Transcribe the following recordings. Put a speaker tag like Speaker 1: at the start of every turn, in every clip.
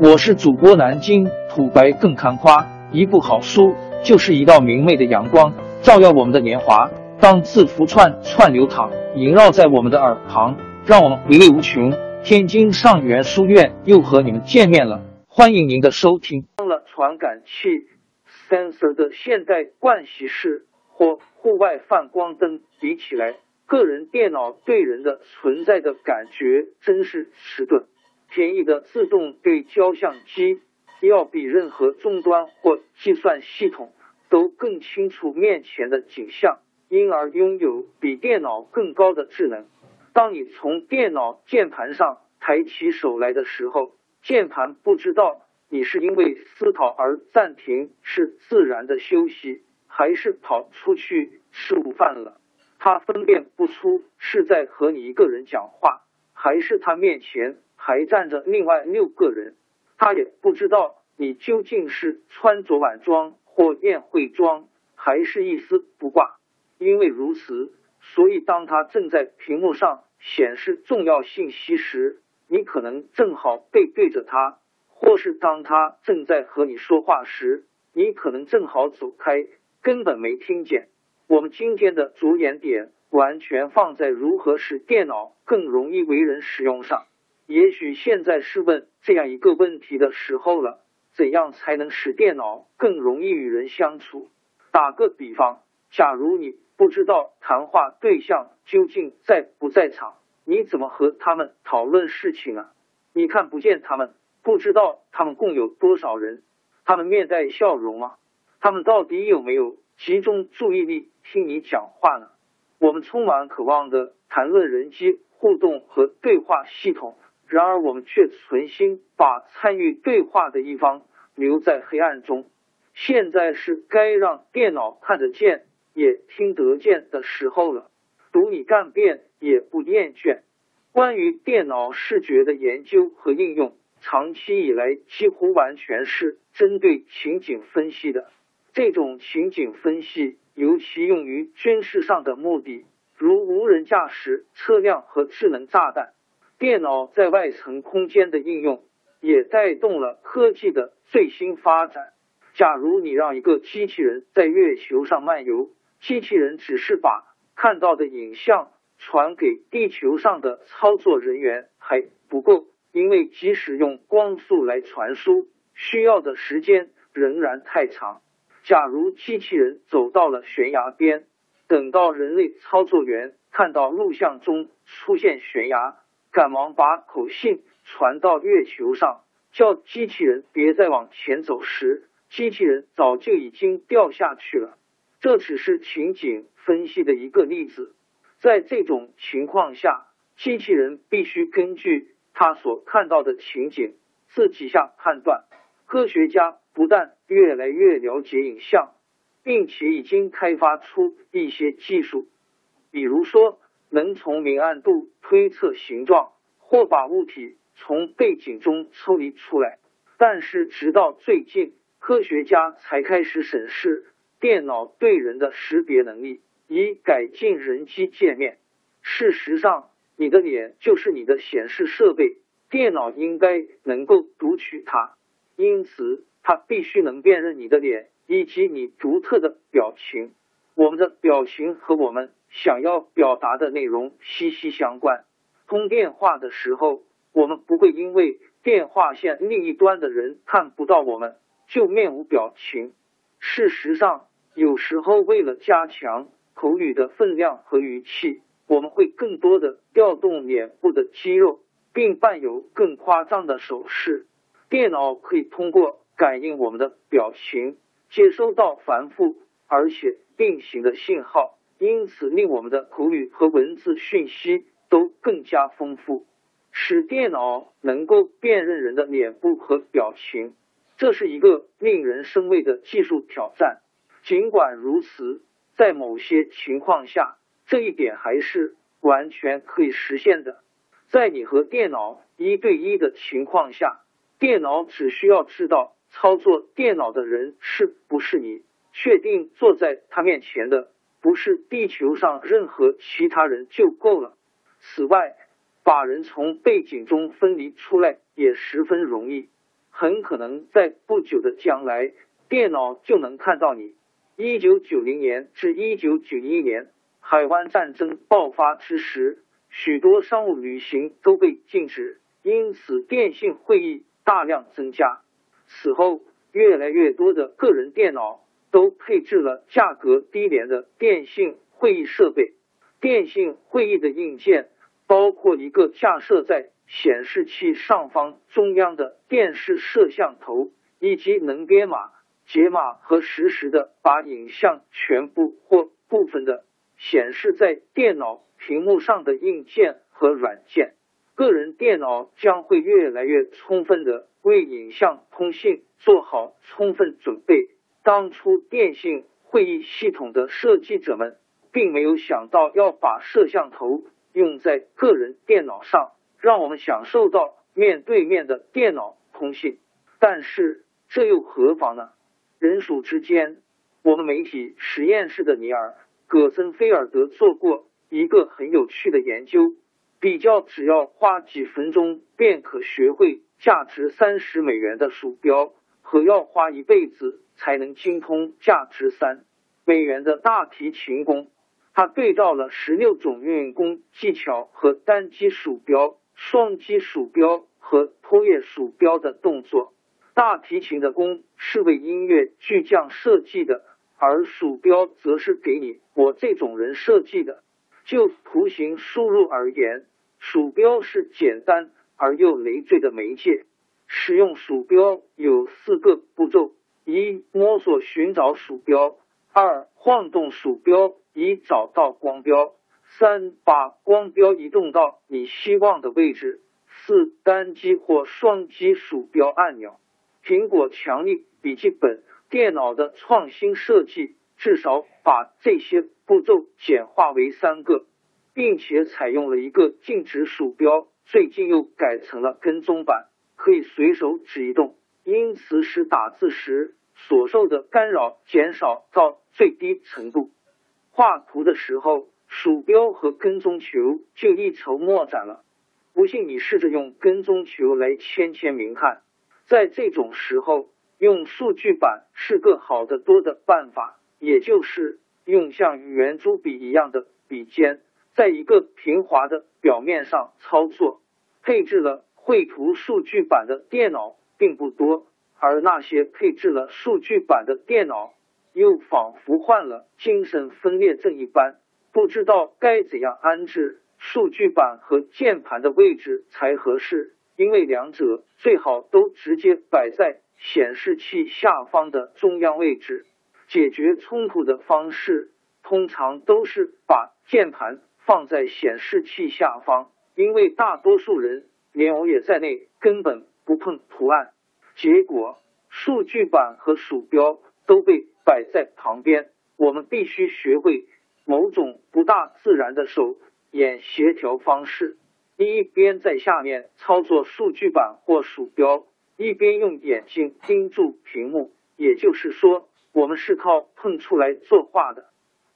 Speaker 1: 我是主播南京土白更看花，一部好书就是一道明媚的阳光，照耀我们的年华。当字符串串流淌，萦绕在我们的耳旁，让我们回味无穷。天津上元书院又和你们见面了，欢迎您的收听。了传感器 sensor 的现代盥洗室或户外泛光灯比起来，个人电脑对人的存在的感觉真是迟钝。便宜的自动对焦相机要比任何终端或计算系统都更清楚面前的景象，因而拥有比电脑更高的智能。当你从电脑键盘上抬起手来的时候，键盘不知道你是因为思考而暂停，是自然的休息，还是跑出去吃午饭了。它分辨不出是在和你一个人讲话，还是他面前。还站着另外六个人，他也不知道你究竟是穿着晚装或宴会装，还是一丝不挂。因为如此，所以当他正在屏幕上显示重要信息时，你可能正好背对着他；或是当他正在和你说话时，你可能正好走开，根本没听见。我们今天的着眼点完全放在如何使电脑更容易为人使用上。也许现在是问这样一个问题的时候了：怎样才能使电脑更容易与人相处？打个比方，假如你不知道谈话对象究竟在不在场，你怎么和他们讨论事情啊？你看不见他们，不知道他们共有多少人，他们面带笑容吗？他们到底有没有集中注意力听你讲话呢？我们充满渴望的谈论人机互动和对话系统。然而，我们却存心把参与对话的一方留在黑暗中。现在是该让电脑看得见也听得见的时候了，读你干遍也不厌倦。关于电脑视觉的研究和应用，长期以来几乎完全是针对情景分析的。这种情景分析尤其用于军事上的目的，如无人驾驶车辆和智能炸弹。电脑在外层空间的应用也带动了科技的最新发展。假如你让一个机器人在月球上漫游，机器人只是把看到的影像传给地球上的操作人员还不够，因为即使用光速来传输，需要的时间仍然太长。假如机器人走到了悬崖边，等到人类操作员看到录像中出现悬崖。赶忙把口信传到月球上，叫机器人别再往前走时，机器人早就已经掉下去了。这只是情景分析的一个例子。在这种情况下，机器人必须根据他所看到的情景自己下判断。科学家不但越来越了解影像，并且已经开发出一些技术，比如说。能从明暗度推测形状，或把物体从背景中抽离出来。但是，直到最近，科学家才开始审视电脑对人的识别能力，以改进人机界面。事实上，你的脸就是你的显示设备，电脑应该能够读取它，因此它必须能辨认你的脸以及你独特的表情。我们的表情和我们。想要表达的内容息息相关。通电话的时候，我们不会因为电话线另一端的人看不到我们，就面无表情。事实上，有时候为了加强口语的分量和语气，我们会更多的调动脸部的肌肉，并伴有更夸张的手势。电脑可以通过感应我们的表情，接收到繁复而且并行的信号。因此，令我们的口语和文字讯息都更加丰富，使电脑能够辨认人的脸部和表情，这是一个令人生畏的技术挑战。尽管如此，在某些情况下，这一点还是完全可以实现的。在你和电脑一对一的情况下，电脑只需要知道操作电脑的人是不是你，确定坐在他面前的。不是地球上任何其他人就够了。此外，把人从背景中分离出来也十分容易。很可能在不久的将来，电脑就能看到你。一九九零年至一九九一年，海湾战争爆发之时，许多商务旅行都被禁止，因此电信会议大量增加。此后，越来越多的个人电脑都配置了价格低廉的电信会议设备。电信会议的硬件包括一个架设在显示器上方中央的电视摄像头，以及能编码、解码和实时的把影像全部或部分的显示在电脑屏幕上的硬件和软件。个人电脑将会越来越充分的为影像通信做好充分准备。当初电信会议系统的设计者们并没有想到要把摄像头用在个人电脑上。让我们享受到面对面的电脑通信，但是这又何妨呢？人鼠之间，我们媒体实验室的尼尔·葛森菲尔德做过一个很有趣的研究，比较只要花几分钟便可学会价值三十美元的鼠标，和要花一辈子才能精通价值三美元的大提琴功。他对照了十六种运功技巧和单击鼠标。双击鼠标和拖曳鼠标的动作，大提琴的弓是为音乐巨匠设计的，而鼠标则是给你我这种人设计的。就图形输入而言，鼠标是简单而又累赘的媒介。使用鼠标有四个步骤：一、摸索寻找鼠标；二、晃动鼠标以找到光标。三、把光标移动到你希望的位置。四、单击或双击鼠标按钮。苹果强力笔记本电脑的创新设计，至少把这些步骤简化为三个，并且采用了一个静止鼠标。最近又改成了跟踪版，可以随手指移动，因此使打字时所受的干扰减少到最低程度。画图的时候。鼠标和跟踪球就一筹莫展了。不信你试着用跟踪球来签签名看。在这种时候，用数据板是个好的多的办法，也就是用像圆珠笔一样的笔尖，在一个平滑的表面上操作。配置了绘图数据板的电脑并不多，而那些配置了数据板的电脑，又仿佛患了精神分裂症一般。不知道该怎样安置数据板和键盘的位置才合适，因为两者最好都直接摆在显示器下方的中央位置。解决冲突的方式通常都是把键盘放在显示器下方，因为大多数人连我也在内根本不碰图案。结果数据板和鼠标都被摆在旁边。我们必须学会。某种不大自然的手眼协调方式，一边在下面操作数据板或鼠标，一边用眼睛盯住屏幕。也就是说，我们是靠碰出来作画的。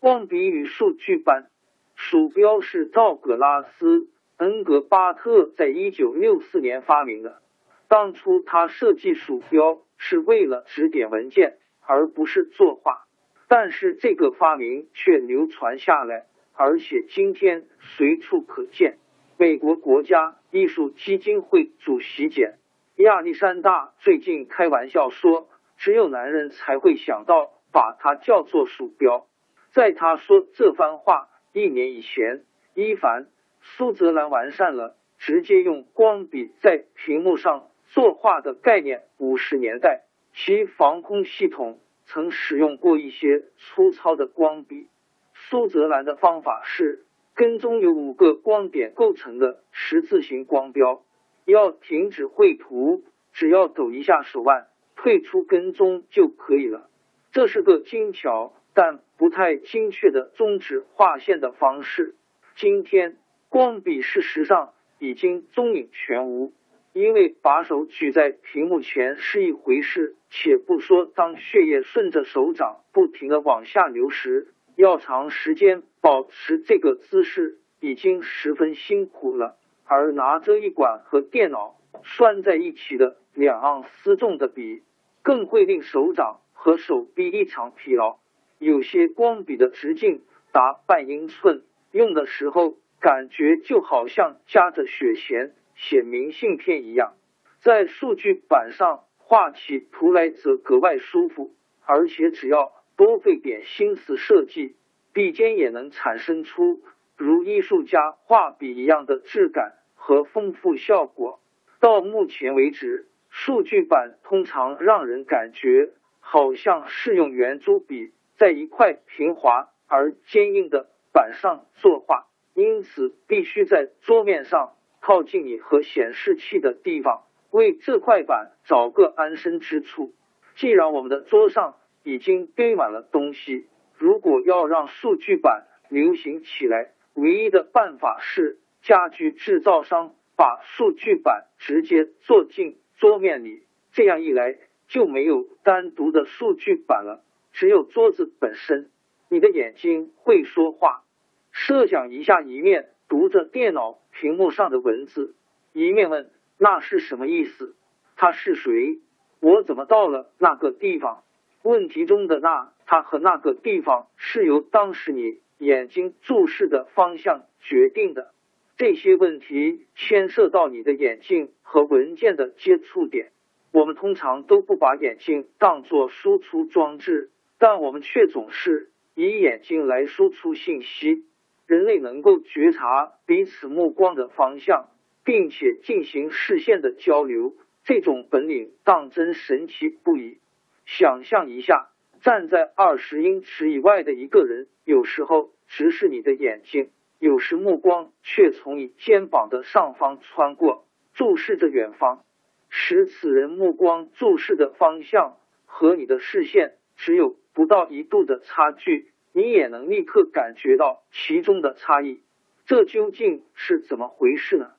Speaker 1: 光笔与数据板，鼠标是道格拉斯·恩格巴特在一九六四年发明的。当初他设计鼠标是为了指点文件，而不是作画。但是这个发明却流传下来，而且今天随处可见。美国国家艺术基金会主席简亚历山大最近开玩笑说：“只有男人才会想到把它叫做鼠标。”在他说这番话一年以前，伊凡苏泽兰完善了直接用光笔在屏幕上作画的概念。五十年代，其防空系统。曾使用过一些粗糙的光笔。苏泽兰的方法是跟踪由五个光点构成的十字形光标。要停止绘图，只要抖一下手腕，退出跟踪就可以了。这是个精巧但不太精确的终止划线的方式。今天，光笔事实上已经踪影全无。因为把手举在屏幕前是一回事，且不说当血液顺着手掌不停的往下流时，要长时间保持这个姿势已经十分辛苦了。而拿着一管和电脑拴在一起的两盎司重的笔，更会令手掌和手臂异常疲劳。有些光笔的直径达半英寸，用的时候感觉就好像夹着雪钳写明信片一样。在数据板上画起图来则格外舒服，而且只要多费点心思设计，笔尖也能产生出如艺术家画笔一样的质感和丰富效果。到目前为止，数据板通常让人感觉好像是用圆珠笔。在一块平滑而坚硬的板上作画，因此必须在桌面上靠近你和显示器的地方，为这块板找个安身之处。既然我们的桌上已经堆满了东西，如果要让数据板流行起来，唯一的办法是家具制造商把数据板直接做进桌面里，这样一来就没有单独的数据板了。只有桌子本身，你的眼睛会说话。设想一下，一面读着电脑屏幕上的文字，一面问：“那是什么意思？他是谁？我怎么到了那个地方？”问题中的“那”他和那个地方是由当时你眼睛注视的方向决定的。这些问题牵涉到你的眼睛和文件的接触点。我们通常都不把眼镜当作输出装置。但我们却总是以眼睛来输出信息。人类能够觉察彼此目光的方向，并且进行视线的交流，这种本领当真神奇不已。想象一下，站在二十英尺以外的一个人，有时候直视你的眼睛，有时目光却从你肩膀的上方穿过，注视着远方，使此人目光注视的方向和你的视线只有。不到一度的差距，你也能立刻感觉到其中的差异。这究竟是怎么回事呢？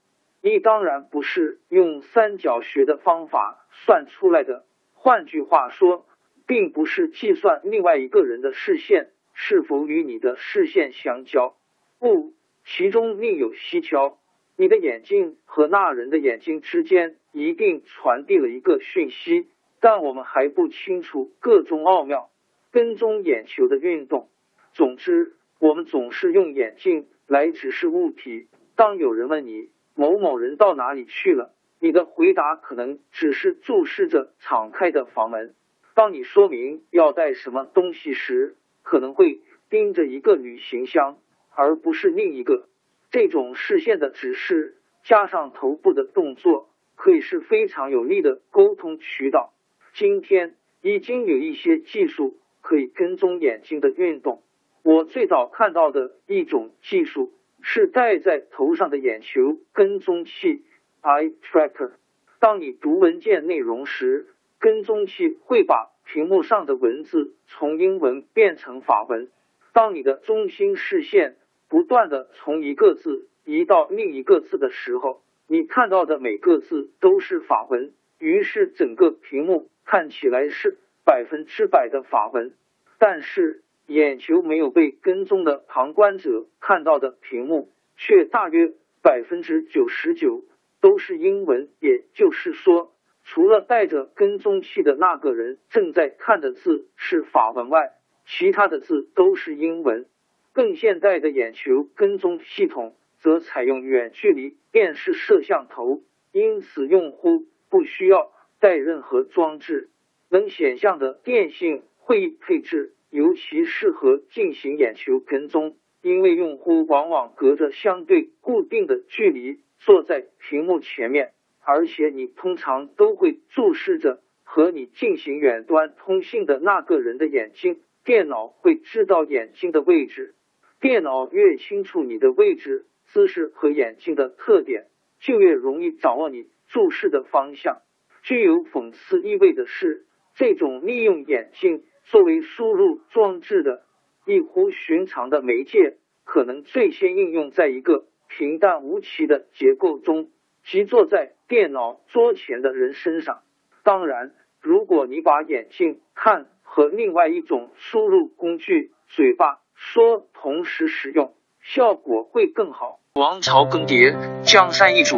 Speaker 1: 你当然不是用三角学的方法算出来的。换句话说，并不是计算另外一个人的视线是否与你的视线相交。不，其中另有蹊跷。你的眼睛和那人的眼睛之间一定传递了一个讯息，但我们还不清楚各种奥妙。跟踪眼球的运动。总之，我们总是用眼镜来指示物体。当有人问你某某人到哪里去了，你的回答可能只是注视着敞开的房门。当你说明要带什么东西时，可能会盯着一个旅行箱，而不是另一个。这种视线的指示加上头部的动作，可以是非常有力的沟通渠道。今天已经有一些技术。可以跟踪眼睛的运动。我最早看到的一种技术是戴在头上的眼球跟踪器 （eye tracker）。当你读文件内容时，跟踪器会把屏幕上的文字从英文变成法文。当你的中心视线不断的从一个字移到另一个字的时候，你看到的每个字都是法文。于是整个屏幕看起来是。百分之百的法文，但是眼球没有被跟踪的旁观者看到的屏幕，却大约百分之九十九都是英文。也就是说，除了带着跟踪器的那个人正在看的字是法文外，其他的字都是英文。更现代的眼球跟踪系统则采用远距离电视摄像头，因此用户不需要带任何装置。能显像的电信会议配置尤其适合进行眼球跟踪，因为用户往往隔着相对固定的距离坐在屏幕前面，而且你通常都会注视着和你进行远端通信的那个人的眼睛。电脑会知道眼睛的位置，电脑越清楚你的位置、姿势和眼睛的特点，就越容易掌握你注视的方向。具有讽刺意味的是。这种利用眼镜作为输入装置的异乎寻常的媒介，可能最先应用在一个平淡无奇的结构中，即坐在电脑桌前的人身上。当然，如果你把眼镜看和另外一种输入工具嘴巴说同时使用，效果会更好。王朝更迭，江山易主，